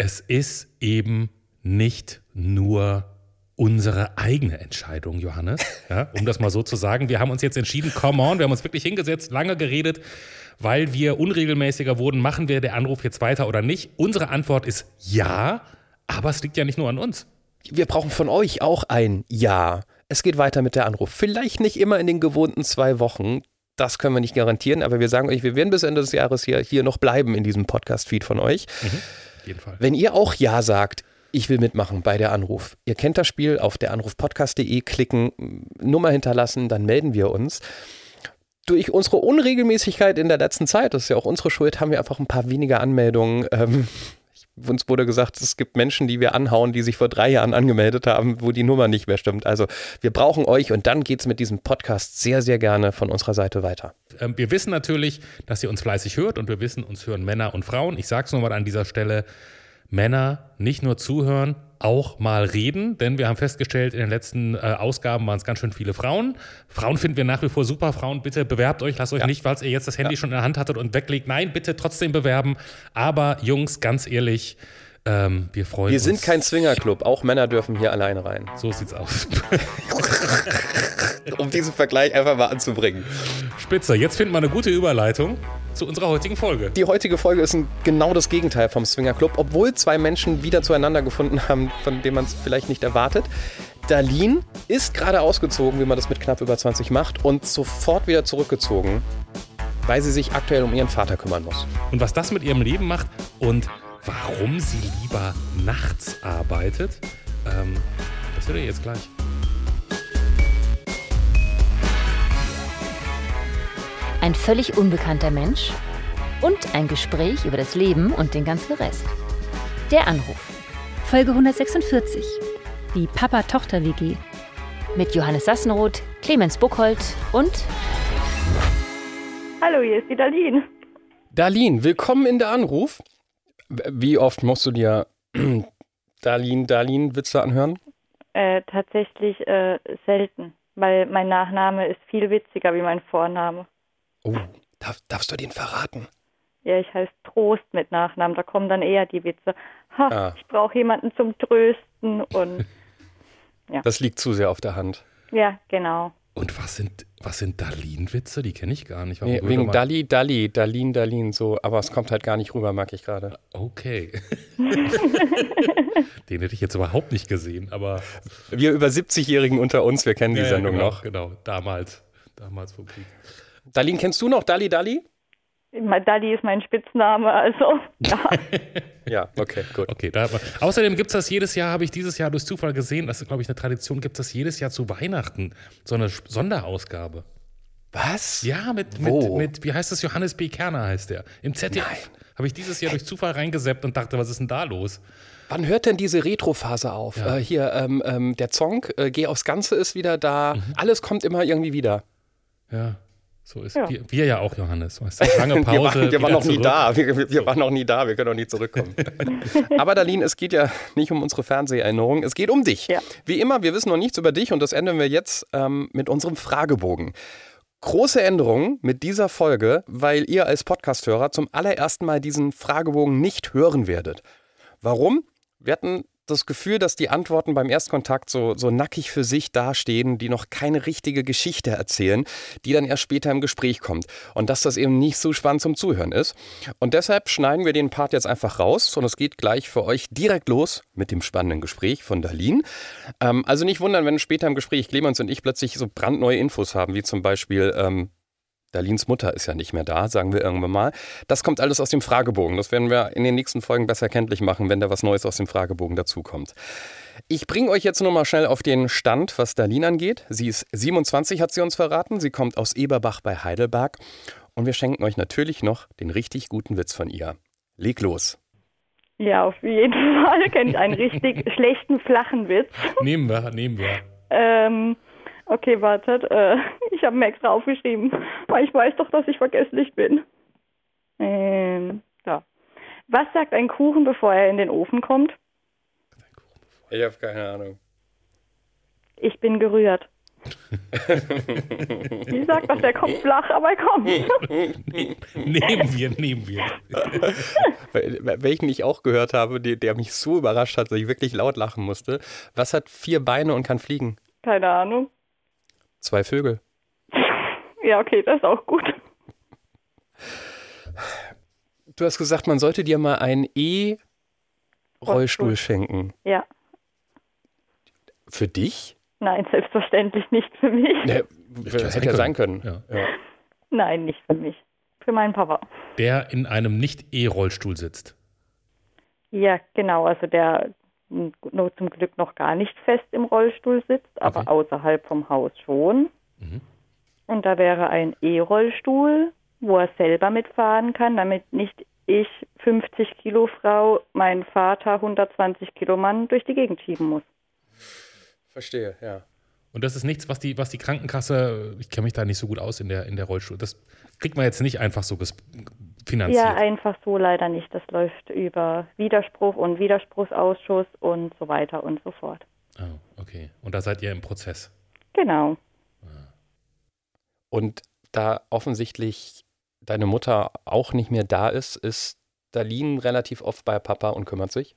es ist eben nicht nur unsere eigene Entscheidung, Johannes. Ja, um das mal so zu sagen. Wir haben uns jetzt entschieden, come on, wir haben uns wirklich hingesetzt, lange geredet, weil wir unregelmäßiger wurden. Machen wir der Anruf jetzt weiter oder nicht? Unsere Antwort ist ja, aber es liegt ja nicht nur an uns. Wir brauchen von euch auch ein Ja. Es geht weiter mit der Anruf. Vielleicht nicht immer in den gewohnten zwei Wochen. Das können wir nicht garantieren, aber wir sagen euch, wir werden bis Ende des Jahres hier, hier noch bleiben in diesem Podcast-Feed von euch. Mhm, auf jeden Fall. Wenn ihr auch Ja sagt, ich will mitmachen bei der Anruf. Ihr kennt das Spiel auf der Anrufpodcast.de klicken, Nummer hinterlassen, dann melden wir uns. Durch unsere Unregelmäßigkeit in der letzten Zeit, das ist ja auch unsere Schuld, haben wir einfach ein paar weniger Anmeldungen. Ähm, uns wurde gesagt, es gibt Menschen, die wir anhauen, die sich vor drei Jahren angemeldet haben, wo die Nummer nicht mehr stimmt. Also wir brauchen euch und dann geht es mit diesem Podcast sehr, sehr gerne von unserer Seite weiter. Ähm, wir wissen natürlich, dass ihr uns fleißig hört und wir wissen, uns hören Männer und Frauen. Ich sage es nur mal an dieser Stelle. Männer nicht nur zuhören, auch mal reden, denn wir haben festgestellt, in den letzten äh, Ausgaben waren es ganz schön viele Frauen. Frauen finden wir nach wie vor super. Frauen, bitte bewerbt euch, lasst euch ja. nicht, falls ihr jetzt das Handy ja. schon in der Hand hattet und weglegt. Nein, bitte trotzdem bewerben. Aber Jungs, ganz ehrlich, ähm, wir freuen wir uns. Wir sind kein Swingerclub, auch Männer dürfen hier alleine rein. So sieht's aus. um diesen Vergleich einfach mal anzubringen. Spitze, jetzt finden wir eine gute Überleitung zu unserer heutigen Folge. Die heutige Folge ist ein, genau das Gegenteil vom Swinger Club, obwohl zwei Menschen wieder zueinander gefunden haben, von denen man es vielleicht nicht erwartet. Darlene ist gerade ausgezogen, wie man das mit knapp über 20 macht, und sofort wieder zurückgezogen, weil sie sich aktuell um ihren Vater kümmern muss. Und was das mit ihrem Leben macht und warum sie lieber nachts arbeitet, ähm, das hört ihr jetzt gleich. ein völlig unbekannter Mensch und ein Gespräch über das Leben und den ganzen Rest. Der Anruf. Folge 146. Die Papa-Tochter-WG. Mit Johannes Sassenroth, Clemens Buchholz und. Hallo, hier ist die Darlene. Darlene, willkommen in der Anruf. Wie oft musst du dir Darlene, Darlene Witze anhören? Äh, tatsächlich äh, selten, weil mein Nachname ist viel witziger wie mein Vorname. Oh, darf, darfst du den verraten? Ja, ich heiße Trost mit Nachnamen. Da kommen dann eher die Witze. Ha, ah. ich brauche jemanden zum Trösten und ja. Das liegt zu sehr auf der Hand. Ja, genau. Und was sind, was sind Darlin-Witze? Die kenne ich gar nicht. Nee, wegen Dalli, Dalli, Darlin, Darlin, so. Aber es kommt halt gar nicht rüber, mag ich gerade. Okay. Den hätte ich jetzt überhaupt nicht gesehen, aber. Wir über 70-Jährigen unter uns, wir kennen die ja, Sendung genau, noch. Genau, damals. Damals vom Krieg. Darlene, kennst du noch Dali Dali? Dali ist mein Spitzname, also ja. ja, okay, gut. Okay, da, außerdem gibt es das jedes Jahr, habe ich dieses Jahr durch Zufall gesehen, das ist, glaube ich, eine Tradition, gibt es das jedes Jahr zu Weihnachten, so eine Sonderausgabe. Was? Ja, mit, mit, mit, wie heißt das, Johannes B. Kerner heißt der. Im ZDF habe ich dieses Jahr durch Zufall reingeseppt und dachte, was ist denn da los? Wann hört denn diese Retro-Phase auf? Ja. Äh, hier, ähm, ähm, der Song, äh, Geh aufs Ganze ist wieder da. Mhm. Alles kommt immer irgendwie wieder. Ja. So ist ja. Wir, wir, ja auch, Johannes. Weißt du, lange Pause. wir waren, wir waren noch zurück. nie da. Wir, wir, waren noch nie da. Wir können noch nie zurückkommen. Aber Darlene, es geht ja nicht um unsere Fernseherinnerung. Es geht um dich. Ja. Wie immer, wir wissen noch nichts über dich und das ändern wir jetzt ähm, mit unserem Fragebogen. Große Änderung mit dieser Folge, weil ihr als Podcasthörer zum allerersten Mal diesen Fragebogen nicht hören werdet. Warum? Wir hatten das Gefühl, dass die Antworten beim Erstkontakt so, so nackig für sich dastehen, die noch keine richtige Geschichte erzählen, die dann erst später im Gespräch kommt. Und dass das eben nicht so spannend zum Zuhören ist. Und deshalb schneiden wir den Part jetzt einfach raus und es geht gleich für euch direkt los mit dem spannenden Gespräch von Darlene. Ähm, also nicht wundern, wenn später im Gespräch Clemens und ich plötzlich so brandneue Infos haben, wie zum Beispiel, ähm, Darlins Mutter ist ja nicht mehr da, sagen wir irgendwann mal. Das kommt alles aus dem Fragebogen. Das werden wir in den nächsten Folgen besser kenntlich machen, wenn da was Neues aus dem Fragebogen dazukommt. Ich bringe euch jetzt nur mal schnell auf den Stand, was Darlene angeht. Sie ist 27, hat sie uns verraten. Sie kommt aus Eberbach bei Heidelberg. Und wir schenken euch natürlich noch den richtig guten Witz von ihr. Leg los. Ja, auf jeden Fall kenne ich einen richtig schlechten, flachen Witz. Nehmen wir, nehmen wir. Ähm, Okay, wartet. Äh, ich habe mir extra aufgeschrieben, weil ich weiß doch, dass ich vergesslich bin. Ähm, da. Was sagt ein Kuchen, bevor er in den Ofen kommt? Ich habe keine Ahnung. Ich bin gerührt. Ich sag doch, der kommt flach, aber er kommt. nehmen wir, nehmen wir. Welchen ich auch gehört habe, der, der mich so überrascht hat, dass ich wirklich laut lachen musste. Was hat vier Beine und kann fliegen? Keine Ahnung. Zwei Vögel. Ja, okay, das ist auch gut. Du hast gesagt, man sollte dir mal einen E-Rollstuhl schenken. Ja. Für dich? Nein, selbstverständlich nicht für mich. Ja, hätte ja sein können. Ja. Ja. Nein, nicht für mich. Für meinen Papa. Der in einem Nicht-E-Rollstuhl sitzt. Ja, genau. Also der nur zum Glück noch gar nicht fest im Rollstuhl sitzt, aber Okay. außerhalb vom Haus schon. Mhm. Und da wäre ein E-Rollstuhl, wo er selber mitfahren kann, damit nicht ich, 50 Kilo Frau, meinen Vater, 120 Kilo Mann, durch die Gegend schieben muss. Verstehe, ja. Und das ist nichts, was die, was die Krankenkasse, ich kenne mich da nicht so gut aus in der, in der Rollstuhl, das kriegt man jetzt nicht einfach so finanziert. Ja, einfach so leider nicht. Das läuft über Widerspruch und Widerspruchsausschuss und so weiter und so fort. oh, okay. Und da seid ihr im Prozess. Genau. Und da offensichtlich deine Mutter auch nicht mehr da ist, ist Darlene relativ oft bei Papa und kümmert sich.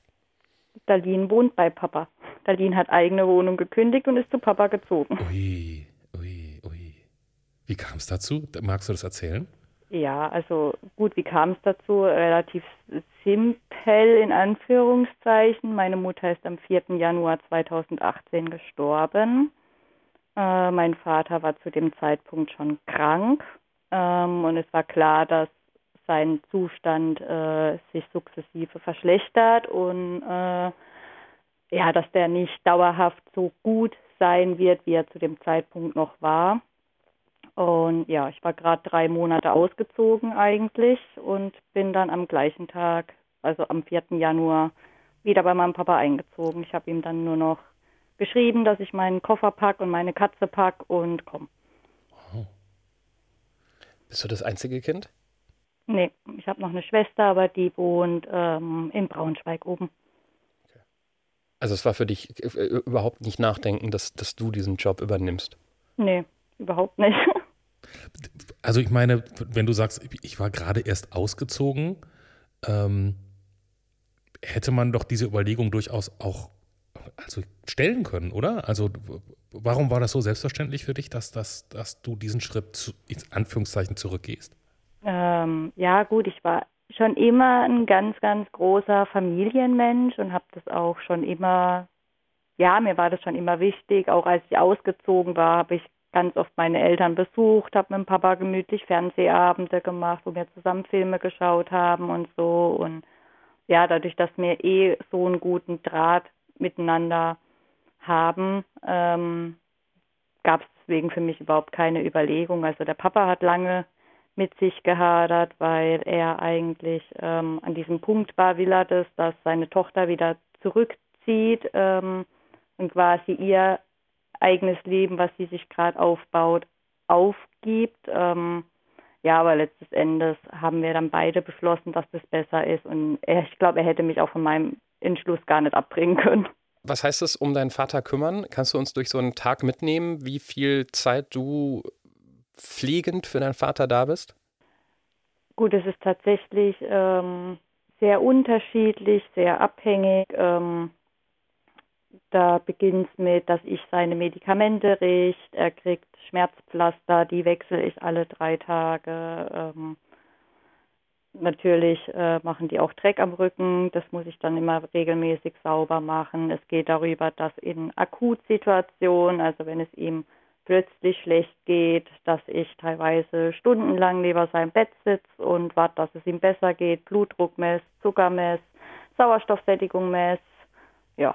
Darlene wohnt bei Papa. Darlene hat eigene Wohnung gekündigt und ist zu Papa gezogen. Ui, ui, ui. Wie kam es dazu? Magst du das erzählen? Ja, also gut, wie kam es dazu? Relativ simpel in Anführungszeichen. Meine Mutter ist am 4. Januar 2018 gestorben. Äh, mein Vater war zu dem Zeitpunkt schon krank ähm, und es war klar, dass sein Zustand äh, sich sukzessive verschlechtert und äh, ja, dass der nicht dauerhaft so gut sein wird, wie er zu dem Zeitpunkt noch war. Und ja, ich war gerade drei Monate ausgezogen eigentlich und bin dann am gleichen Tag, also am 4. Januar, wieder bei meinem Papa eingezogen. Ich habe ihm dann nur noch geschrieben, dass ich meinen Koffer pack und meine Katze pack und komm. Bist du das einzige Kind? Nee, ich habe noch eine Schwester, aber die wohnt ähm, in Braunschweig oben. Also es war für dich äh, überhaupt nicht nachdenken, dass, dass du diesen Job übernimmst. Nee, überhaupt nicht. Also ich meine, wenn du sagst, ich war gerade erst ausgezogen, ähm, hätte man doch diese Überlegung durchaus auch also stellen können, oder? Also warum war das so selbstverständlich für dich, dass, dass, dass du diesen Schritt zu, in Anführungszeichen zurückgehst? Ähm, ja, gut, ich war schon immer ein ganz, ganz großer Familienmensch und habe das auch schon immer, ja, mir war das schon immer wichtig. Auch als ich ausgezogen war, habe ich ganz oft meine Eltern besucht, habe mit dem Papa gemütlich Fernsehabende gemacht, wo wir zusammen Filme geschaut haben und so. Und ja, dadurch, dass wir eh so einen guten Draht miteinander haben, ähm, gab es deswegen für mich überhaupt keine Überlegung. Also der Papa hat lange mit sich gehadert, weil er eigentlich ähm, an diesem Punkt war, will er das, dass seine Tochter wieder zurückzieht ähm, und quasi ihr eigenes Leben, was sie sich gerade aufbaut, aufgibt. Ähm, ja, aber letztes Endes haben wir dann beide beschlossen, dass das besser ist und er, ich glaube, er hätte mich auch von meinem Entschluss gar nicht abbringen können. Was heißt es, um deinen Vater kümmern? Kannst du uns durch so einen Tag mitnehmen, wie viel Zeit du pflegend für deinen Vater da bist? Gut, es ist tatsächlich ähm, sehr unterschiedlich, sehr abhängig. Ähm, da beginnt es mit, dass ich seine Medikamente richte. Er kriegt Schmerzpflaster, die wechsle ich alle drei Tage. Ähm, natürlich äh, machen die auch Dreck am Rücken. Das muss ich dann immer regelmäßig sauber machen. Es geht darüber, dass in Akutsituationen, also wenn es ihm plötzlich schlecht geht, dass ich teilweise stundenlang neben seinem Bett sitze und warte, dass es ihm besser geht, Blutdruck mess, Zucker mess, Sauerstoffsättigung mess. Ja,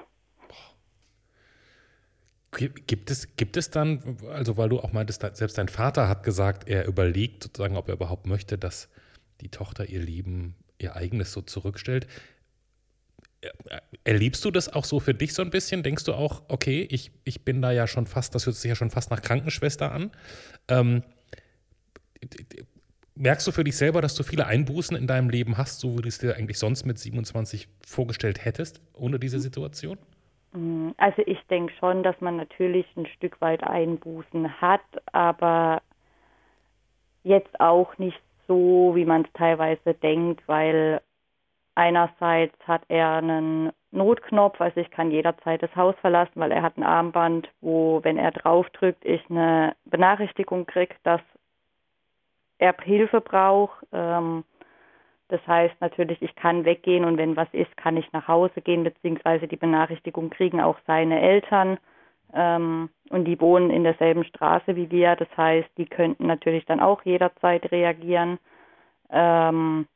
Gibt es, gibt es dann, also weil du auch meintest, selbst dein Vater hat gesagt, er überlegt sozusagen, ob er überhaupt möchte, dass die Tochter ihr Leben, ihr eigenes so zurückstellt. Er- Erlebst du das auch so für dich so ein bisschen? Denkst du auch, okay, ich, ich bin da ja schon fast, das hört sich ja schon fast nach Krankenschwester an. Ähm, merkst du für dich selber, dass du viele Einbußen in deinem Leben hast, so wie du es dir eigentlich sonst mit 27 vorgestellt hättest, ohne diese Situation? Mm, also ich denke schon, dass man natürlich ein Stück weit Einbußen hat, aber jetzt auch nicht so, wie man es teilweise denkt, weil einerseits hat er einen Notknopf, also ich kann jederzeit das Haus verlassen, weil er hat ein Armband, wo, wenn er draufdrückt, ich eine Benachrichtigung kriege, dass er Hilfe braucht. Ähm, das heißt natürlich, ich kann weggehen und wenn was ist, kann ich nach Hause gehen, beziehungsweise die Benachrichtigung kriegen auch seine Eltern. Ähm, und die wohnen in derselben Straße wie wir. Das heißt, die könnten natürlich dann auch jederzeit reagieren. Ähm,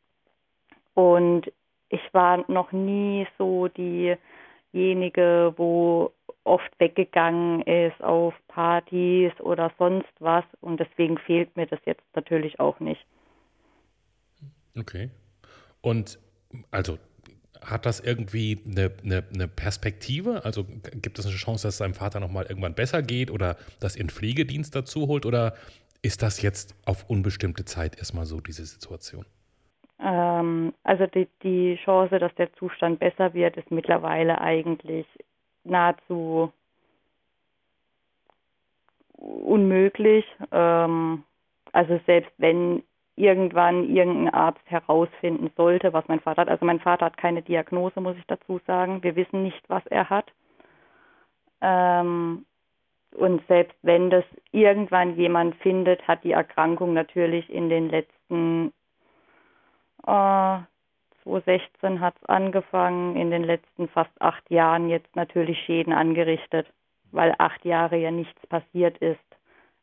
und ich war noch nie so diejenige, wo oft weggegangen ist auf Partys oder sonst was. Und deswegen fehlt mir das jetzt natürlich auch nicht. Okay. Und also hat das irgendwie eine, eine, eine, Perspektive? Also gibt es eine Chance, dass es seinem Vater nochmal irgendwann besser geht oder dass einen Pflegedienst dazu holt? Oder ist das jetzt auf unbestimmte Zeit erstmal so, diese Situation? Ähm, also die, die Chance, dass der Zustand besser wird, ist mittlerweile eigentlich nahezu unmöglich. Ähm, also selbst wenn irgendwann irgendein Arzt herausfinden sollte, was mein Vater hat. Also mein Vater hat keine Diagnose, muss ich dazu sagen. Wir wissen nicht, was er hat. Ähm, und selbst wenn das irgendwann jemand findet, hat die Erkrankung natürlich in den letzten äh, 2016 hat es angefangen, in den letzten fast acht Jahren jetzt natürlich Schäden angerichtet, weil acht Jahre ja nichts passiert ist.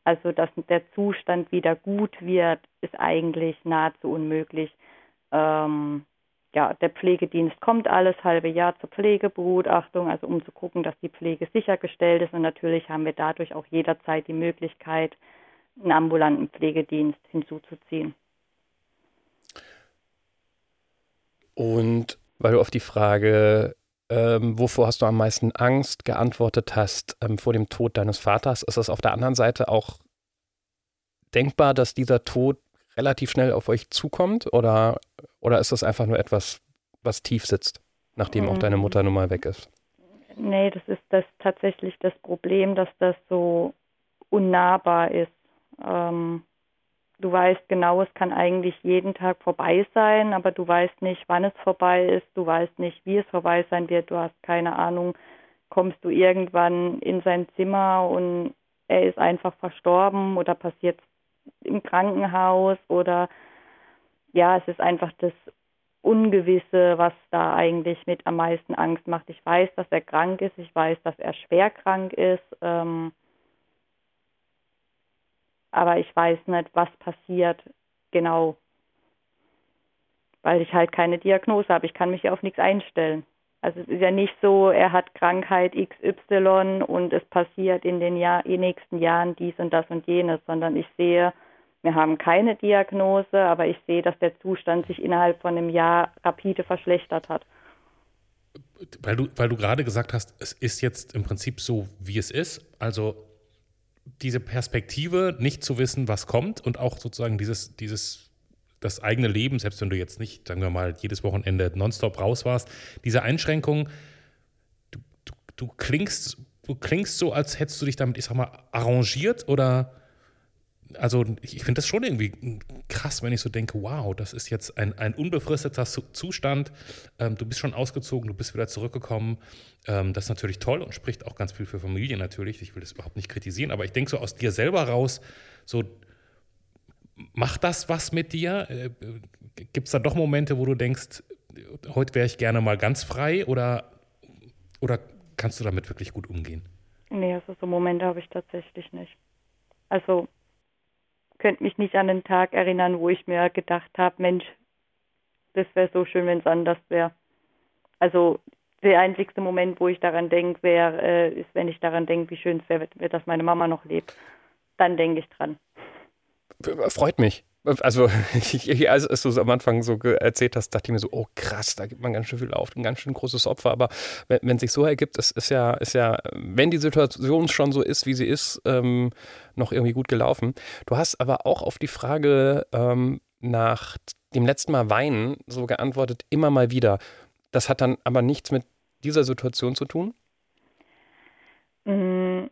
Also dass der Zustand wieder gut wird, ist eigentlich nahezu unmöglich. Ähm, ja, der Pflegedienst kommt alles halbe Jahr zur Pflegebegutachtung, also um zu gucken, dass die Pflege sichergestellt ist. Und natürlich haben wir dadurch auch jederzeit die Möglichkeit, einen ambulanten Pflegedienst hinzuzuziehen. Und weil du auf die Frage ähm, wovor hast du am meisten Angst, geantwortet hast, ähm, vor dem Tod deines Vaters. Ist es auf der anderen Seite auch denkbar, dass dieser Tod relativ schnell auf euch zukommt? Oder, oder ist das einfach nur etwas, was tief sitzt, nachdem auch deine Mutter nun mal weg ist? Nee, das ist das tatsächlich das Problem, dass das so unnahbar ist. Ähm, Du weißt genau, es kann eigentlich jeden Tag vorbei sein, aber du weißt nicht, wann es vorbei ist. Du weißt nicht, wie es vorbei sein wird. Du hast keine Ahnung, kommst du irgendwann in sein Zimmer und er ist einfach verstorben oder passiert im Krankenhaus oder ja, es ist einfach das Ungewisse, was da eigentlich mit am meisten Angst macht. Ich weiß, dass er krank ist, ich weiß, dass er schwer krank ist. Ähm, aber ich weiß nicht, was passiert genau, weil ich halt keine Diagnose habe. Ich kann mich ja auf nichts einstellen. Also es ist ja nicht so, er hat Krankheit XY und es passiert in den Jahr, in nächsten Jahren dies und das und jenes, sondern ich sehe, wir haben keine Diagnose, aber ich sehe, dass der Zustand sich innerhalb von einem Jahr rapide verschlechtert hat. Weil du, weil du gerade gesagt hast, es ist jetzt im Prinzip so, wie es ist. Also diese Perspektive, nicht zu wissen, was kommt und auch sozusagen dieses, dieses, das eigene Leben, selbst wenn du jetzt nicht, sagen wir mal, jedes Wochenende nonstop raus warst, diese Einschränkung, du, du, du klingst, du klingst so, als hättest du dich damit, ich sag mal, arrangiert oder also ich finde das schon irgendwie krass, wenn ich so denke, wow, das ist jetzt ein, ein unbefristeter Zustand. Ähm, du bist schon ausgezogen, du bist wieder zurückgekommen. Ähm, das ist natürlich toll und spricht auch ganz viel für Familie natürlich. Ich will das überhaupt nicht kritisieren, aber ich denke so aus dir selber raus, so macht das was mit dir? Äh, Gibt es da doch Momente, wo du denkst, heute wäre ich gerne mal ganz frei oder, oder kannst du damit wirklich gut umgehen? Nee, also so Momente habe ich tatsächlich nicht. Also könnte mich nicht an einen Tag erinnern, wo ich mir gedacht habe, Mensch, das wäre so schön, wenn es anders wäre. Also der einzigste Moment, wo ich daran denke, wäre, äh, ist, wenn ich daran denke, wie schön es wäre, dass meine Mama noch lebt. Dann denke ich dran. Freut mich. Also, ich, als du es am Anfang so erzählt hast, dachte ich mir so, oh krass, da gibt man ganz schön viel auf, ein ganz schön großes Opfer. Aber wenn, wenn es sich so ergibt, es ist ja, ist ja, wenn die Situation schon so ist, wie sie ist, ähm, noch irgendwie gut gelaufen. Du hast aber auch auf die Frage ähm, nach dem letzten Mal weinen so geantwortet, immer mal wieder. Das hat dann aber nichts mit dieser Situation zu tun? Mm,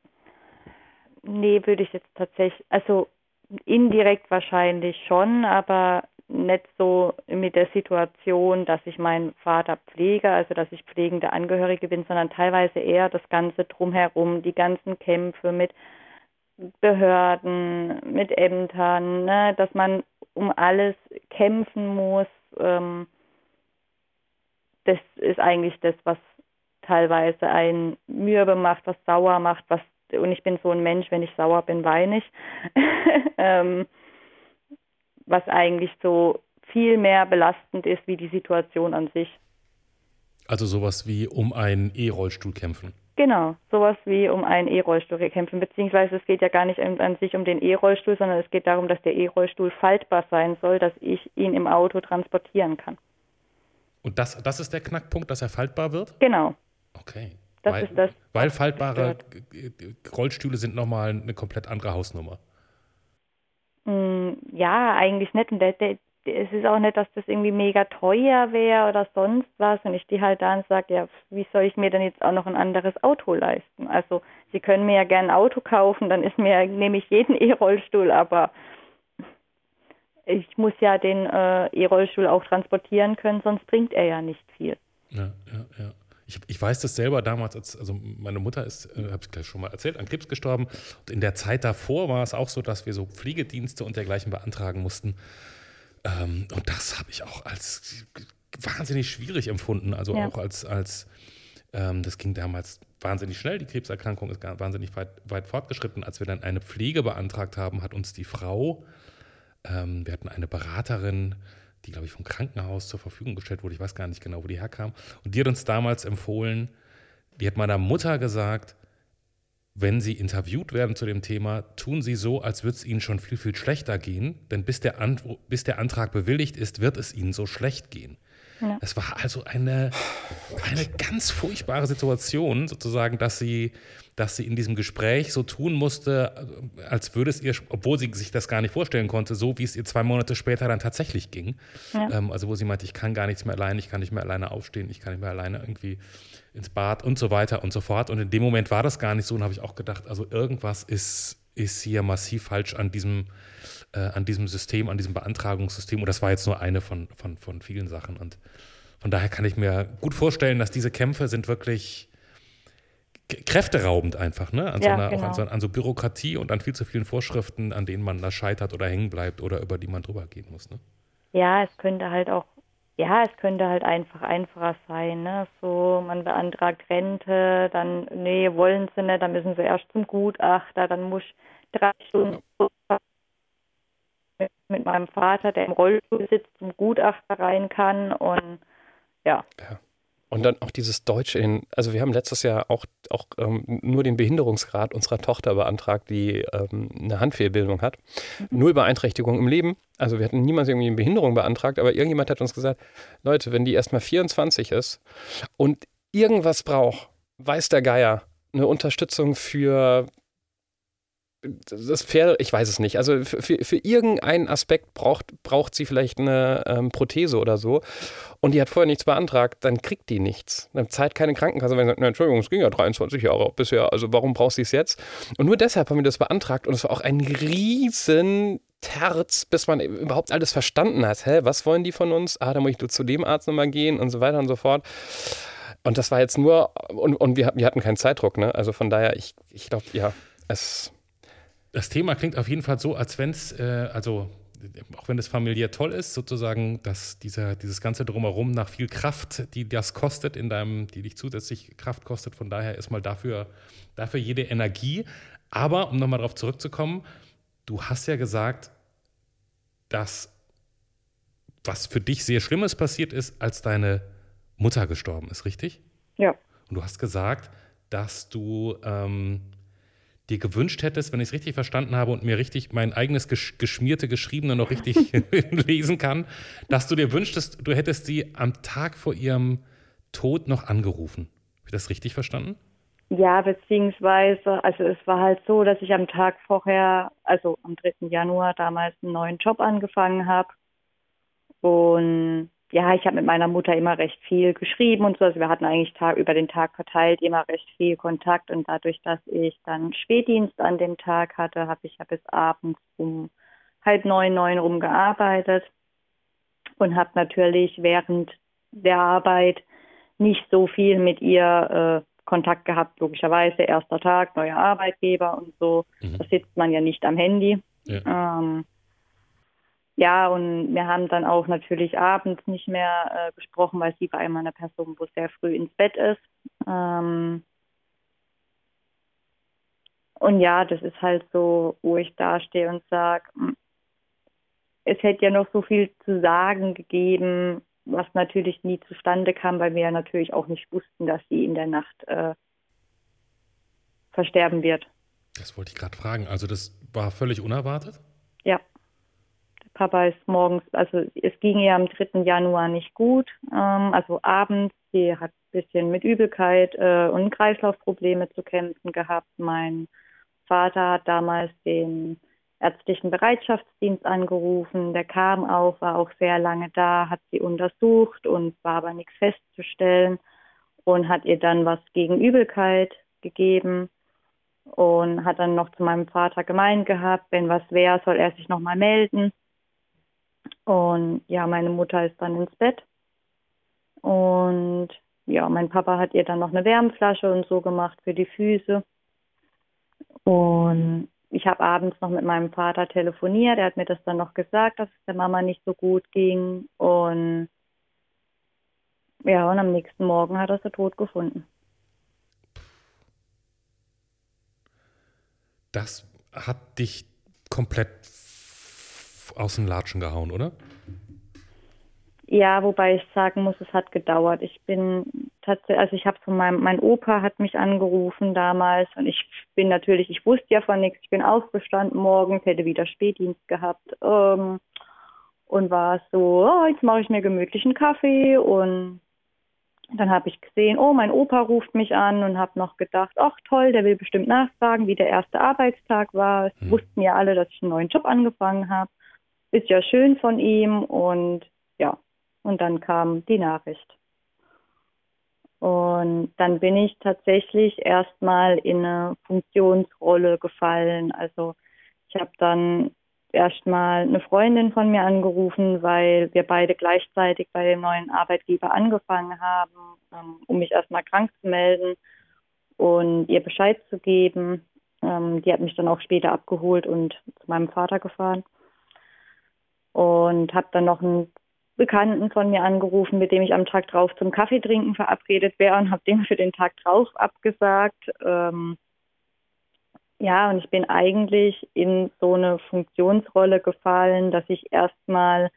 nee, würde ich jetzt tatsächlich, also indirekt wahrscheinlich schon, aber nicht so mit der Situation, dass ich meinen Vater pflege, also dass ich pflegende Angehörige bin, sondern teilweise eher das Ganze drumherum, die ganzen Kämpfe mit Behörden, mit Ämtern, ne, dass man um alles kämpfen muss. Ähm, das ist eigentlich das, was teilweise einen mürbe macht, was sauer macht, was und ich bin so ein Mensch, wenn ich sauer bin, weine ich. ähm, was eigentlich so viel mehr belastend ist wie die Situation an sich. Also sowas wie um einen E-Rollstuhl kämpfen. Genau, sowas wie um einen E-Rollstuhl kämpfen, beziehungsweise es geht ja gar nicht an, an sich um den E-Rollstuhl, sondern es geht darum, dass der E-Rollstuhl faltbar sein soll, dass ich ihn im Auto transportieren kann. Und das, das ist der Knackpunkt, dass er faltbar wird? Genau. Okay. Das weil, ist das. Weil faltbare Rollstühle sind nochmal eine komplett andere Hausnummer. Mm, ja, eigentlich nicht. Und der, der, es ist auch nicht, dass das irgendwie mega teuer wäre oder sonst was. Und ich stehe halt da und sage, ja, wie soll ich mir denn jetzt auch noch ein anderes Auto leisten? Also, Sie können mir ja gerne ein Auto kaufen, dann ist mir, nehme ich jeden E-Rollstuhl, aber ich muss ja den äh, E-Rollstuhl auch transportieren können, sonst bringt er ja nicht viel. Ja. Ich, ich, weiß das selber damals, als, also meine Mutter ist, äh, habe ich gleich schon mal erzählt, an Krebs gestorben. Und in der Zeit davor war es auch so, dass wir so Pflegedienste und dergleichen beantragen mussten. Ähm, und das habe ich auch als wahnsinnig schwierig empfunden. Also ja. auch als, als ähm, das ging damals wahnsinnig schnell. Die Krebserkrankung ist wahnsinnig weit, weit, fortgeschritten. Als wir dann eine Pflege beantragt haben, hat uns die Frau, ähm, wir hatten eine Beraterin, die, glaube ich, vom Krankenhaus zur Verfügung gestellt wurde. Ich weiß gar nicht genau, wo die herkam. Und die hat uns damals empfohlen, die hat meiner Mutter gesagt, wenn Sie interviewt werden zu dem Thema, tun Sie so, als würde es Ihnen schon viel, viel schlechter gehen. Denn bis der, Ant bis der Antrag bewilligt ist, wird es Ihnen so schlecht gehen. Ja. Es war also eine, eine ganz furchtbare Situation, sozusagen, dass sie, dass sie in diesem Gespräch so tun musste, als würde es ihr, obwohl sie sich das gar nicht vorstellen konnte, so wie es ihr zwei Monate später dann tatsächlich ging. Ja. Ähm, also wo sie meinte, ich kann gar nichts mehr alleine, ich kann nicht mehr alleine aufstehen, ich kann nicht mehr alleine irgendwie ins Bad und so weiter und so fort. Und in dem Moment war das gar nicht so und habe ich auch gedacht, also irgendwas ist, ist hier massiv falsch an diesem, äh, an diesem System, an diesem Beantragungssystem. Und das war jetzt nur eine von, von, von vielen Sachen. Und von daher kann ich mir gut vorstellen, dass diese Kämpfe sind wirklich kräfteraubend einfach, ne? An, ja, so einer, genau. an, so, an, so, Bürokratie und an viel zu vielen Vorschriften, an denen man da scheitert oder hängen bleibt oder über die man drüber gehen muss, ne? Ja, es könnte halt auch, ja, es könnte halt einfach einfacher sein, ne? So, man beantragt Rente, dann, nee, wollen sie nicht, dann müssen sie erst zum Gutachter, dann muss ich drei Stunden mit, mit meinem Vater, der im Rollstuhl sitzt, zum Gutachter rein kann und ja. ja. Und dann auch dieses Deutsche in, also wir haben letztes Jahr auch, auch ähm, nur den Behinderungsgrad unserer Tochter beantragt, die ähm, eine Handfehlbildung hat. Mhm. Null Beeinträchtigung im Leben. Also wir hatten niemals irgendwie eine Behinderung beantragt, aber irgendjemand hat uns gesagt, Leute, wenn die erstmal 24 ist und irgendwas braucht, weiß der Geier, eine Unterstützung für das Pferd, ich weiß es nicht. Also für, für irgendeinen Aspekt braucht, braucht sie vielleicht eine ähm, Prothese oder so. Und die hat vorher nichts beantragt, dann kriegt die nichts. Dann zahlt keine Krankenkasse, wenn sie sagt, Entschuldigung, es ging ja 23 Jahre bisher, also warum braucht sie es jetzt? Und nur deshalb haben wir das beantragt und es war auch ein riesen Terz, bis man überhaupt alles verstanden hat. Hä, was wollen die von uns? Ah, da muss ich zu dem Arzt nochmal gehen und so weiter und so fort. Und das war jetzt nur, und, und wir, wir hatten keinen Zeitdruck, ne? Also von daher, ich, ich glaube, ja, es das Thema klingt auf jeden Fall so, als wenn es, äh, also auch wenn es familiär toll ist, sozusagen, dass dieser, dieses ganze Drumherum nach viel Kraft, die das kostet in deinem, die dich zusätzlich Kraft kostet, von daher erstmal dafür, dafür jede Energie. Aber um nochmal darauf zurückzukommen, du hast ja gesagt, dass was für dich sehr Schlimmes passiert ist, als deine Mutter gestorben ist, richtig? Ja. Und du hast gesagt, dass du ähm, dir gewünscht hättest, wenn ich es richtig verstanden habe und mir richtig mein eigenes gesch geschmierte Geschriebene noch richtig lesen kann, dass du dir wünschtest, du hättest sie am Tag vor ihrem Tod noch angerufen. Habe ich das richtig verstanden? Ja, beziehungsweise, also es war halt so, dass ich am Tag vorher, also am 3. Januar damals einen neuen Job angefangen habe. Und ja, ich habe mit meiner Mutter immer recht viel geschrieben und so. Also wir hatten eigentlich Tag, über den Tag verteilt immer recht viel Kontakt und dadurch, dass ich dann Spätdienst an dem Tag hatte, habe ich ja bis abends um halb neun, neun rum gearbeitet und habe natürlich während der Arbeit nicht so viel mit ihr äh, Kontakt gehabt, logischerweise. Erster Tag, neuer Arbeitgeber und so. Mhm. Da sitzt man ja nicht am Handy. Ja. Ähm, ja, und wir haben dann auch natürlich abends nicht mehr äh, gesprochen, weil sie immer eine Person, wo sehr früh ins Bett ist. Ähm, und ja, das ist halt so, wo ich da stehe und sage, hm, es hätte ja noch so viel zu sagen gegeben, was natürlich nie zustande kam, weil wir ja natürlich auch nicht wussten, dass sie in der Nacht äh, versterben wird. Das wollte ich gerade fragen. Also das war völlig unerwartet? Ja. Papa ist morgens, also es ging ihr am 3. Januar nicht gut, ähm, also abends. Sie hat ein bisschen mit Übelkeit äh, und Kreislaufprobleme zu kämpfen gehabt. Mein Vater hat damals den ärztlichen Bereitschaftsdienst angerufen. Der kam auch, war auch sehr lange da, hat sie untersucht und war aber nichts festzustellen und hat ihr dann was gegen Übelkeit gegeben und hat dann noch zu meinem Vater gemeint gehabt, wenn was wäre, soll er sich nochmal melden. Und ja, meine Mutter ist dann ins Bett. Und ja, mein Papa hat ihr dann noch eine Wärmflasche und so gemacht für die Füße. Und ich habe abends noch mit meinem Vater telefoniert. Er hat mir das dann noch gesagt, dass es der Mama nicht so gut ging. Und ja, und am nächsten Morgen hat er sie tot gefunden. Das hat dich komplett aus den Latschen gehauen, oder? Ja, wobei ich sagen muss, es hat gedauert. Ich bin tatsächlich, also ich habe von meinem, mein Opa hat mich angerufen damals und ich bin natürlich, ich wusste ja von nichts. Ich bin aufgestanden morgens, hätte wieder Spätdienst gehabt ähm, und war so, oh, jetzt mache ich mir gemütlichen Kaffee und dann habe ich gesehen, oh, mein Opa ruft mich an und habe noch gedacht, ach toll, der will bestimmt nachfragen, wie der erste Arbeitstag war. Es hm. wussten ja alle, dass ich einen neuen Job angefangen habe. Ist ja schön von ihm und ja, und dann kam die Nachricht. Und dann bin ich tatsächlich erstmal in eine Funktionsrolle gefallen. Also ich habe dann erstmal eine Freundin von mir angerufen, weil wir beide gleichzeitig bei dem neuen Arbeitgeber angefangen haben, ähm, um mich erstmal krank zu melden und ihr Bescheid zu geben. Ähm, die hat mich dann auch später abgeholt und zu meinem Vater gefahren. Und habe dann noch einen Bekannten von mir angerufen, mit dem ich am Tag drauf zum Kaffee trinken verabredet wäre und habe den für den Tag drauf abgesagt. Ähm, ja, und ich bin eigentlich in so eine Funktionsrolle gefallen, dass ich erstmal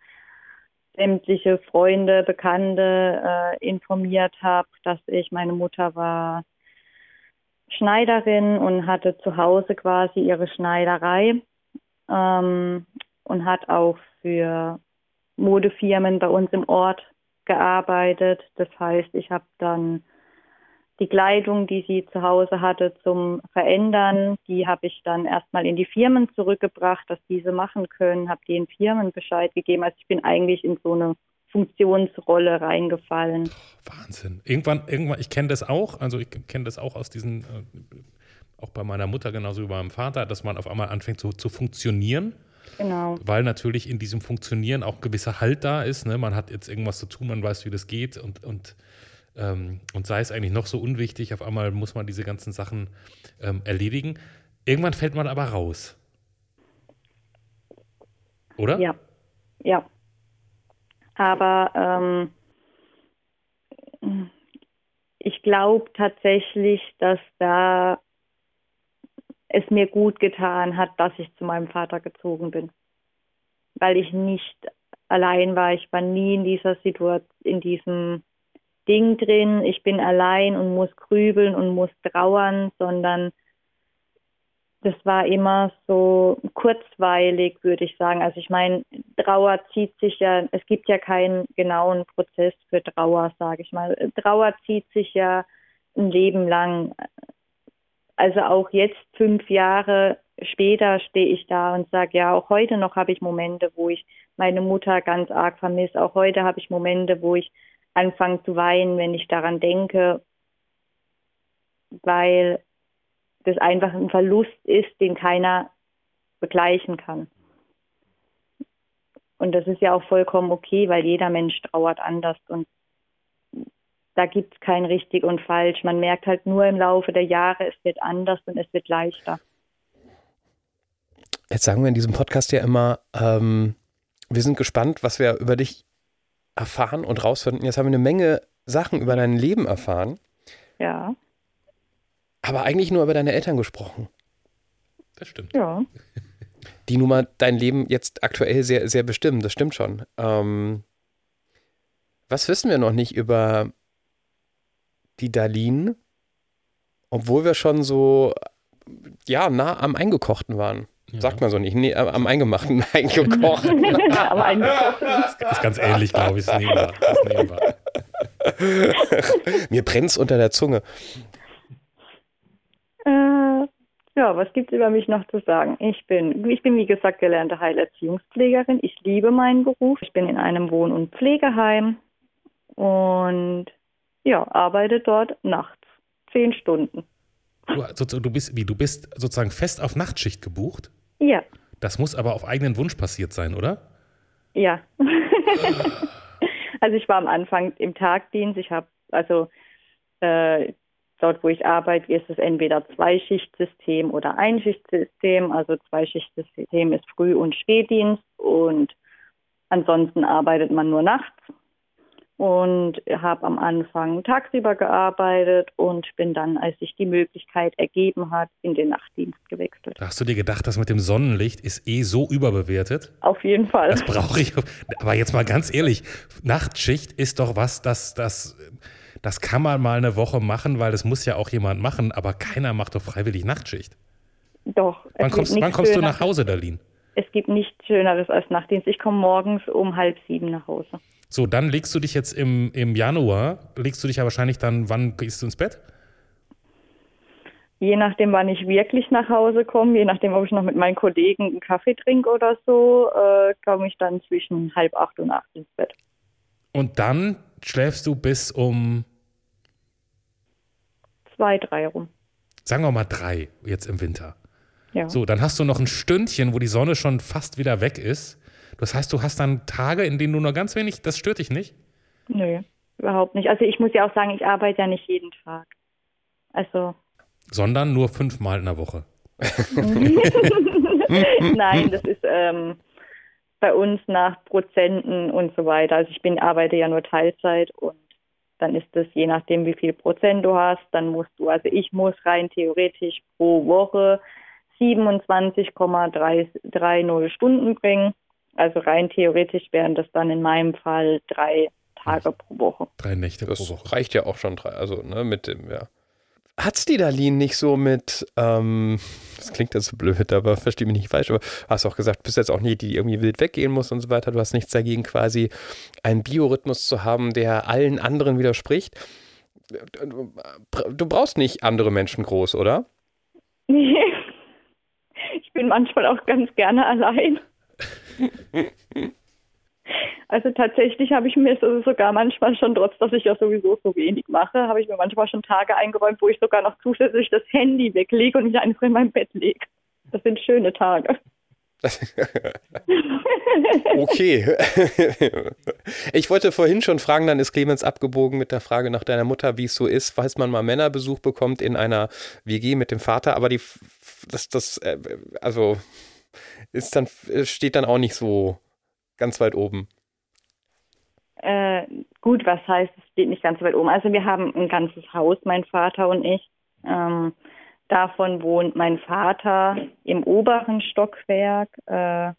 sämtliche Freunde, Bekannte äh, informiert habe, dass ich, meine Mutter war Schneiderin und hatte zu Hause quasi ihre Schneiderei ähm, und hat auch für Modefirmen bei uns im Ort gearbeitet. Das heißt, ich habe dann die Kleidung, die sie zu Hause hatte, zum Verändern, die habe ich dann erstmal in die Firmen zurückgebracht, dass diese machen können, habe den Firmen Bescheid gegeben. Also ich bin eigentlich in so eine Funktionsrolle reingefallen. Wahnsinn. Irgendwann, irgendwann, ich kenne das auch, also ich kenne das auch aus diesen, äh, auch bei meiner Mutter genauso wie bei meinem Vater, dass man auf einmal anfängt so zu funktionieren Genau. Weil natürlich in diesem Funktionieren auch gewisser Halt da ist. Ne? Man hat jetzt irgendwas zu tun, man weiß, wie das geht und, und, ähm, und sei es eigentlich noch so unwichtig, auf einmal muss man diese ganzen Sachen ähm, erledigen. Irgendwann fällt man aber raus. Oder? Ja, ja. Aber ähm, ich glaube tatsächlich, dass da es mir gut getan hat, dass ich zu meinem Vater gezogen bin. Weil ich nicht allein war. Ich war nie in dieser Situation, in diesem Ding drin. Ich bin allein und muss grübeln und muss trauern, sondern das war immer so kurzweilig, würde ich sagen. Also ich meine, Trauer zieht sich ja, es gibt ja keinen genauen Prozess für Trauer, sage ich mal. Trauer zieht sich ja ein Leben lang also auch jetzt fünf Jahre später stehe ich da und sage, ja, auch heute noch habe ich Momente, wo ich meine Mutter ganz arg vermisse. Auch heute habe ich Momente, wo ich anfange zu weinen, wenn ich daran denke, weil das einfach ein Verlust ist, den keiner begleichen kann. Und das ist ja auch vollkommen okay, weil jeder Mensch trauert anders und da gibt es kein richtig und falsch. Man merkt halt nur im Laufe der Jahre, es wird anders und es wird leichter. Jetzt sagen wir in diesem Podcast ja immer, ähm, wir sind gespannt, was wir über dich erfahren und rausfinden. Jetzt haben wir eine Menge Sachen über dein Leben erfahren. Ja. Aber eigentlich nur über deine Eltern gesprochen. Das stimmt. Ja. Die nun mal dein Leben jetzt aktuell sehr, sehr bestimmen. Das stimmt schon. Ähm, was wissen wir noch nicht über die Darlene, obwohl wir schon so ja, nah am Eingekochten waren? Ja. Sagt man so nicht. Nee, am Eingemachten, eingekochten. am Eingekochten. Das ist ganz ähnlich, glaube ich. Wir. Das nehmen wir. Mir brennt es unter der Zunge. Äh, ja, was gibt es über mich noch zu sagen? Ich bin, ich bin wie gesagt gelernte Heilerziehungspflegerin. Ich liebe meinen Beruf. Ich bin in einem Wohn- und Pflegeheim und ja, arbeite dort nachts zehn Stunden. Du, also, du bist wie du bist sozusagen fest auf Nachtschicht gebucht? Ja. Das muss aber auf eigenen Wunsch passiert sein, oder? Ja. also ich war am Anfang im Tagdienst. Ich habe also äh, dort, wo ich arbeite, ist es entweder Zweischichtsystem oder Einschichtsystem. Also Zweischichtsystem ist Früh- und Spätdienst und ansonsten arbeitet man nur nachts und habe am Anfang tagsüber gearbeitet und bin dann, als sich die Möglichkeit ergeben hat, in den Nachtdienst gewechselt. Hast du dir gedacht, das mit dem Sonnenlicht ist eh so überbewertet? Auf jeden Fall. Das brauche ich. Aber jetzt mal ganz ehrlich, Nachtschicht ist doch was, das, das, das kann man mal eine Woche machen, weil das muss ja auch jemand machen, aber keiner macht doch freiwillig Nachtschicht. Doch. Wann kommst, wann kommst du nach Hause, Darlene? Es gibt nichts Schöneres als Nachtdienst. Ich komme morgens um halb sieben nach Hause. So, dann legst du dich jetzt im, im Januar, legst du dich ja wahrscheinlich dann, wann gehst du ins Bett? Je nachdem, wann ich wirklich nach Hause komme, je nachdem, ob ich noch mit meinen Kollegen einen Kaffee trinke oder so, äh, komme ich dann zwischen halb acht und acht ins Bett. Und dann schläfst du bis um zwei, drei rum. Sagen wir mal drei jetzt im Winter. Ja. So, dann hast du noch ein Stündchen, wo die Sonne schon fast wieder weg ist. Das heißt, du hast dann Tage, in denen du nur ganz wenig, das stört dich nicht? Nö, überhaupt nicht. Also ich muss ja auch sagen, ich arbeite ja nicht jeden Tag. Also. Sondern nur fünfmal in der Woche. Nein, das ist ähm, bei uns nach Prozenten und so weiter. Also ich bin, arbeite ja nur Teilzeit und dann ist es je nachdem, wie viel Prozent du hast, dann musst du, also ich muss rein theoretisch pro Woche 27,30 Stunden bringen. Also rein theoretisch wären das dann in meinem Fall drei Tage pro Woche. Drei Nächte das pro Woche. Reicht ja auch schon drei, also ne, mit dem, ja. Hat's die Darlene nicht so mit, ähm, das klingt jetzt so blöd, aber verstehe mich nicht falsch, aber hast auch gesagt, du bist jetzt auch nie die, die irgendwie wild weggehen muss und so weiter. Du hast nichts dagegen, quasi einen Biorhythmus zu haben, der allen anderen widerspricht. Du brauchst nicht andere Menschen groß, oder? Nee. Bin manchmal auch ganz gerne allein. Also tatsächlich habe ich mir sogar manchmal schon, trotz dass ich ja sowieso so wenig mache, habe ich mir manchmal schon Tage eingeräumt, wo ich sogar noch zusätzlich das Handy weglege und mich einfach in mein Bett lege. Das sind schöne Tage. okay. Ich wollte vorhin schon fragen, dann ist Clemens abgebogen mit der Frage nach deiner Mutter, wie es so ist, falls man mal Männerbesuch bekommt in einer WG mit dem Vater, aber die das, das, äh, also ist dann, steht dann auch nicht so ganz weit oben. Äh, gut, was heißt, es steht nicht ganz weit oben? Also wir haben ein ganzes Haus, mein Vater und ich. Ähm, davon wohnt mein Vater im oberen Stockwerk. Äh,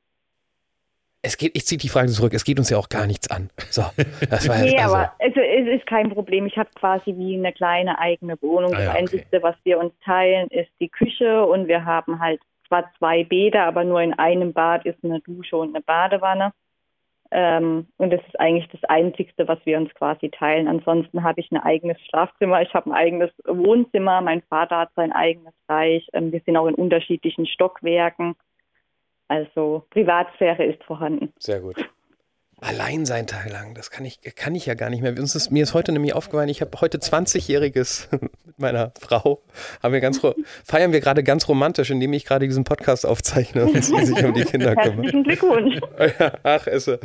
es geht, ich ziehe die Frage zurück, es geht uns ja auch gar nichts an. So, das war nee, also. aber also, es ist kein Problem. Ich habe quasi wie eine kleine eigene Wohnung. Ah, ja, das Einzige, okay. was wir uns teilen, ist die Küche und wir haben halt zwar zwei Bäder, aber nur in einem Bad ist eine Dusche und eine Badewanne. Ähm, und das ist eigentlich das Einzigste, was wir uns quasi teilen. Ansonsten habe ich ein eigenes Schlafzimmer, ich habe ein eigenes Wohnzimmer, mein Vater hat sein eigenes Reich. Ähm, wir sind auch in unterschiedlichen Stockwerken. Also Privatsphäre ist vorhanden. Sehr gut. Allein sein tagelang, das kann ich, kann ich ja gar nicht mehr. Uns ist, mir ist heute nämlich aufgefallen, ich habe heute 20-jähriges mit meiner Frau, haben wir ganz, feiern wir gerade ganz romantisch, indem ich gerade diesen Podcast aufzeichne und sie sich um die Kinder kümmert. Herzlichen Glückwunsch. Ach, es, äh,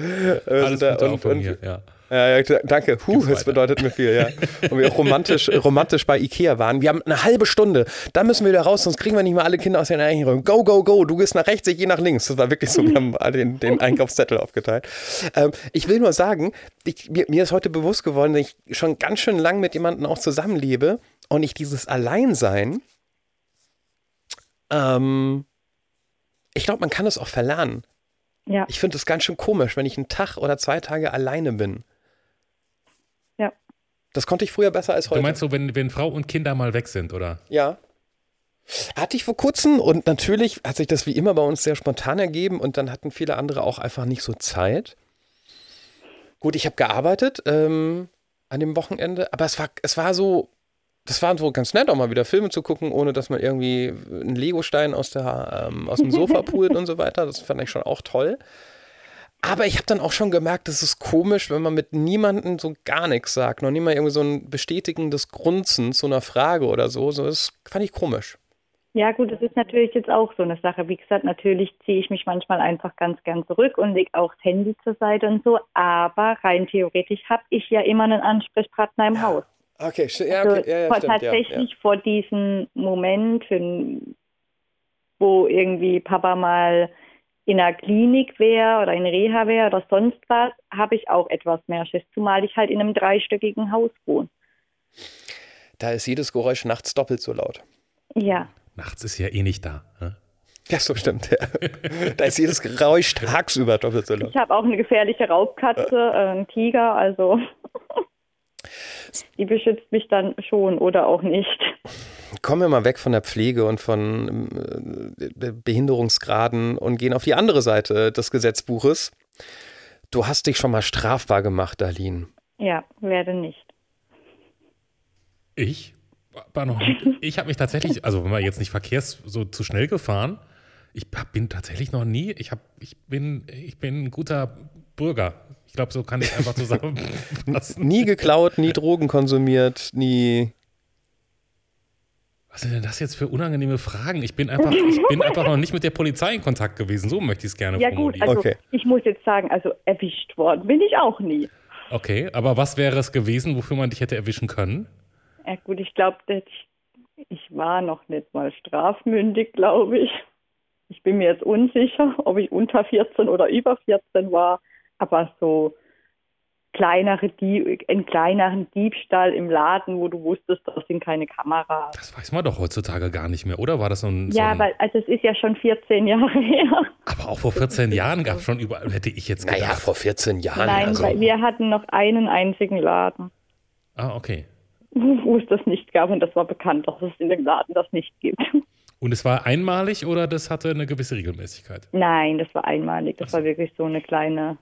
Alles da, Gute auch und, von und, mir, ja. Ja, ja, danke. Huh, Gib's das bedeutet mir viel, ja. Und wir auch romantisch, romantisch bei Ikea waren. Wir haben eine halbe Stunde. Da müssen wir wieder raus, sonst kriegen wir nicht mal alle Kinder aus den Einrichtungen. Go, go, go. Du gehst nach rechts, ich gehe nach links. Das war wirklich so. Wir haben alle den, den Einkaufszettel aufgeteilt. Ähm, ich will nur sagen, ich, mir, mir ist heute bewusst geworden, dass ich schon ganz schön lang mit jemandem auch zusammenlebe und ich dieses Alleinsein, ähm, ich glaube, man kann es auch verlernen. Ja, Ich finde es ganz schön komisch, wenn ich einen Tag oder zwei Tage alleine bin. Das konnte ich früher besser als heute. Du meinst so, wenn, wenn Frau und Kinder mal weg sind, oder? Ja. Hatte ich vor kurzem und natürlich hat sich das wie immer bei uns sehr spontan ergeben und dann hatten viele andere auch einfach nicht so Zeit. Gut, ich habe gearbeitet ähm, an dem Wochenende, aber es war, es war so, das war so ganz nett, auch mal wieder Filme zu gucken, ohne dass man irgendwie einen Legostein aus, der, ähm, aus dem Sofa pult und so weiter. Das fand ich schon auch toll. Aber ich habe dann auch schon gemerkt, es ist komisch, wenn man mit niemandem so gar nichts sagt. Noch nie mal irgendwie so ein bestätigendes Grunzen zu einer Frage oder so. so das fand ich komisch. Ja gut, das ist natürlich jetzt auch so eine Sache. Wie gesagt, natürlich ziehe ich mich manchmal einfach ganz gern zurück und lege auch das Handy zur Seite und so. Aber rein theoretisch habe ich ja immer einen Ansprechpartner im Haus. Okay, ja, Also okay, ja, ja, vor- stimmt, ja, tatsächlich vor diesem Moment, wo irgendwie Papa mal in einer Klinik wäre oder in Reha wäre oder sonst was, habe ich auch etwas mehr Schiss, zumal ich halt in einem dreistöckigen Haus wohne. Da ist jedes Geräusch nachts doppelt so laut. Ja, Nachts ist ja eh nicht da. Ne? Ja, so stimmt. Ja. da ist jedes Geräusch tagsüber doppelt so laut. ich habe auch eine gefährliche Raubkatze, äh, einen Tiger, also die beschützt mich dann schon oder auch nicht. Kommen wir mal weg von der Pflege und von äh, Behinderungsgraden und gehen auf die andere Seite des Gesetzbuches. Du hast dich schon mal strafbar gemacht, Darlene. Ja, werde nicht. Ich war noch nicht, ich habe mich tatsächlich, also wenn man jetzt nicht verkehrs so zu schnell gefahren, ich hab, bin tatsächlich noch nie, ich habe, ich bin, ich bin ein guter Bürger. Ich glaube, so kann ich einfach zusammenfassen. Nie geklaut, nie Drogen konsumiert, nie. Was sind denn das jetzt für unangenehme Fragen? Ich bin einfach, ich bin einfach noch nicht mit der Polizei in Kontakt gewesen. So möchte ich es gerne Ja gut, formulieren. also Okay. ich muss jetzt sagen, also erwischt worden bin ich auch nie. Okay, aber was wäre es gewesen, wofür man dich hätte erwischen können? Ja gut, ich glaube, ich war noch nicht mal strafmündig, glaube ich. Ich bin mir jetzt unsicher, ob ich unter 14 oder über 14 war, aber so kleinere Dieb, einen kleineren Diebstahl im Laden, wo du wusstest, da sind keine Kameras. Das weiß man doch heutzutage gar nicht mehr, oder? War das so ein. so Ja, ein weil also es ist ja schon 14 Jahre her. aber auch vor 14 Jahren gab es schon überall, hätte ich jetzt gedacht. Naja, vor 14 Jahren. Nein, also. weil wir hatten noch einen einzigen Laden, Ah, okay. wo es das nicht gab und das war bekannt, dass es in dem Laden das nicht gibt. Und es war einmalig oder das hatte eine gewisse Regelmäßigkeit? Nein, das war einmalig. Das war wirklich so eine kleine.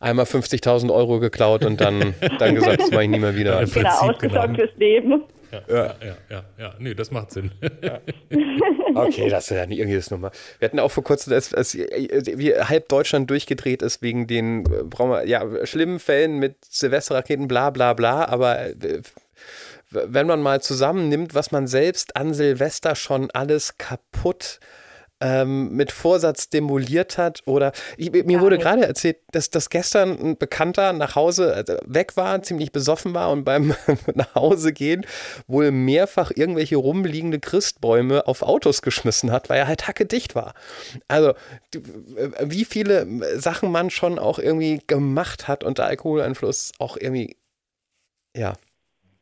Einmal 50.000 Euro geklaut und dann, dann gesagt, das mache ich nie mehr wieder. Im Genau, Prinzip ausgesorgt genommen. fürs Leben. Ja, ja, ja, ja, ja. Nee, das macht Sinn. Okay, das ist ja nicht irgendwie das Nummer. Wir hatten auch vor kurzem, als, als wie halb Deutschland durchgedreht ist wegen den äh, wir, ja, schlimmen Fällen mit Silvesterraketen, bla bla bla, aber äh, wenn man mal zusammennimmt, was man selbst an Silvester schon alles kaputt ähm, mit Vorsatz demoliert hat oder ich, mir wurde nicht. gerade erzählt, dass, dass gestern ein Bekannter nach Hause äh, weg war, ziemlich besoffen war und beim nach Hause gehen wohl mehrfach irgendwelche rumliegende Christbäume auf Autos geschmissen hat, weil er halt hackedicht war. Also wie viele Sachen man schon auch irgendwie gemacht hat unter Alkoholeinfluss auch irgendwie ja.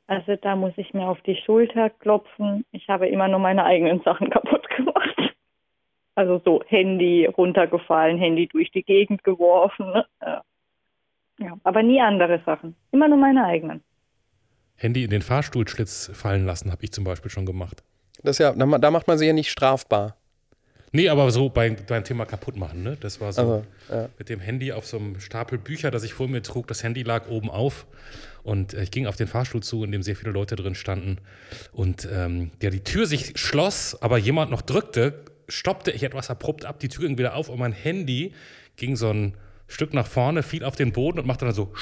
Also da muss ich mir auf die Schulter klopfen. Ich habe immer nur meine eigenen Sachen kaputt gemacht. Also so Handy runtergefallen, Handy durch die Gegend geworfen. ne? Ja. ja, aber nie andere Sachen. Immer nur meine eigenen. Handy in den Fahrstuhlschlitz fallen lassen, habe ich zum Beispiel schon gemacht. Das ist ja, da ma- da macht man sich ja nicht strafbar. Nee, aber so beim, beim Thema kaputt machen, ne? Das war so Also, ja. mit dem Handy auf so einem Stapel Bücher, das ich vor mir trug. Das Handy lag oben auf und äh, ich ging auf den Fahrstuhl zu, in dem sehr viele Leute drin standen. Und ähm, ja, die Tür sich schloss, aber jemand noch drückte, stoppte ich etwas abrupt ab, die Tür ging wieder auf und mein Handy ging so ein Stück nach vorne, fiel auf den Boden und machte dann so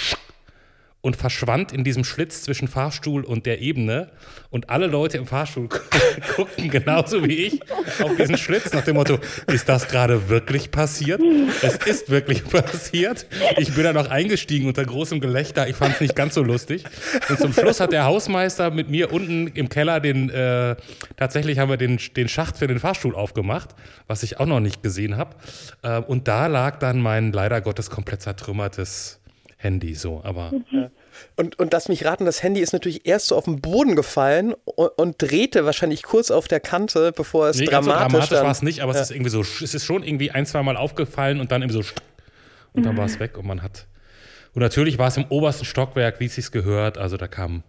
und verschwand in diesem Schlitz zwischen Fahrstuhl und der Ebene. Und alle Leute im Fahrstuhl guckten genauso wie ich auf diesen Schlitz nach dem Motto, ist das gerade wirklich passiert? Es ist wirklich passiert. Ich bin da noch eingestiegen unter großem Gelächter. Ich fand es nicht ganz so lustig. Und zum Schluss hat der Hausmeister mit mir unten im Keller den, äh, tatsächlich haben wir den, den Schacht für den Fahrstuhl aufgemacht, was ich auch noch nicht gesehen habe. Äh, und da lag dann mein leider Gottes komplett zertrümmertes Handy so, aber Und, und lass mich raten, das Handy ist natürlich erst so auf den Boden gefallen und, und drehte wahrscheinlich kurz auf der Kante, bevor es nee, ganz so dramatisch, dramatisch dann- war es nicht, aber es ist irgendwie so, es ist schon irgendwie ein, zwei Mal aufgefallen und dann eben so und dann war es weg und man hat und natürlich war es im obersten Stockwerk, wie es sich gehört, also da kam,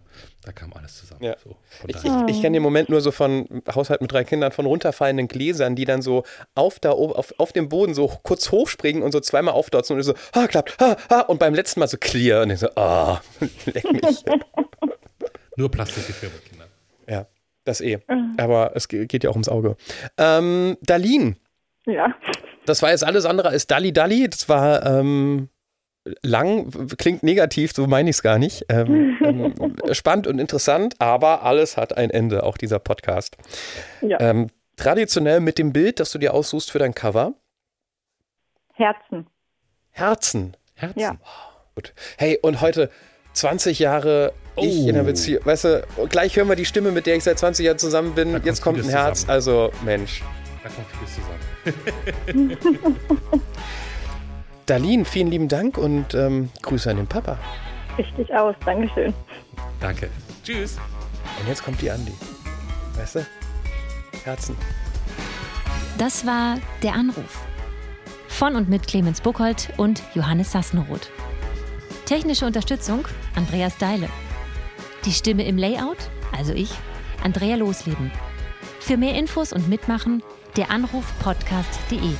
da kam alles zusammen. Ja. So, Ich, ich, ich kenne den Moment nur so von Haushalt mit drei Kindern, von runterfallenden Gläsern, die dann so auf, da, oben- auf, auf dem Boden so kurz hochspringen und so zweimal aufdotzen und so, ah, klappt, ah, ah, und beim letzten Mal so clear und ich so, ah, leck mich. Nur Plastikgeschirr bei Kindern. ja, das eh. Aber es ge- geht ja auch ums Auge. Ähm, Dalin, Ja. das war jetzt alles andere als Dalli Dalli. Das war ähm, lang, klingt negativ, so meine ich es gar nicht. Ähm, ähm, spannend und interessant, aber alles hat ein Ende, auch dieser Podcast. Ja. Ähm, traditionell mit dem Bild, das du dir aussuchst für dein Cover, Herzen. Herzen. Herzen. Ja. Gut. Hey, und heute 20 Jahre ich Oh. in der Beziehung. Weißt du, gleich hören wir die Stimme, mit der ich seit 20 Jahren zusammen bin. kommt Jetzt kommt ein Herz. zusammen. Also, Mensch. Da kommt vieles zusammen. Darlene, vielen lieben Dank und ähm, Grüße an den Papa. Richtig aus. Dankeschön. Danke. Tschüss. Und jetzt kommt die Andi. Weißt du? Herzen. Das war Der Anruf. Von und mit Clemens Buchholz und Johannes Sassenroth. Technische Unterstützung Andreas Deile. Die Stimme im Layout, also ich, Andrea Losleben. Für mehr Infos und Mitmachen der Anruf podcast.de.